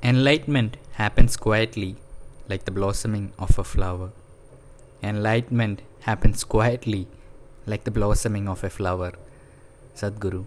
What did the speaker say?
Enlightenment happens quietly, like the blossoming of a flower. Enlightenment happens quietly, like the blossoming of a flower. Sadhguru.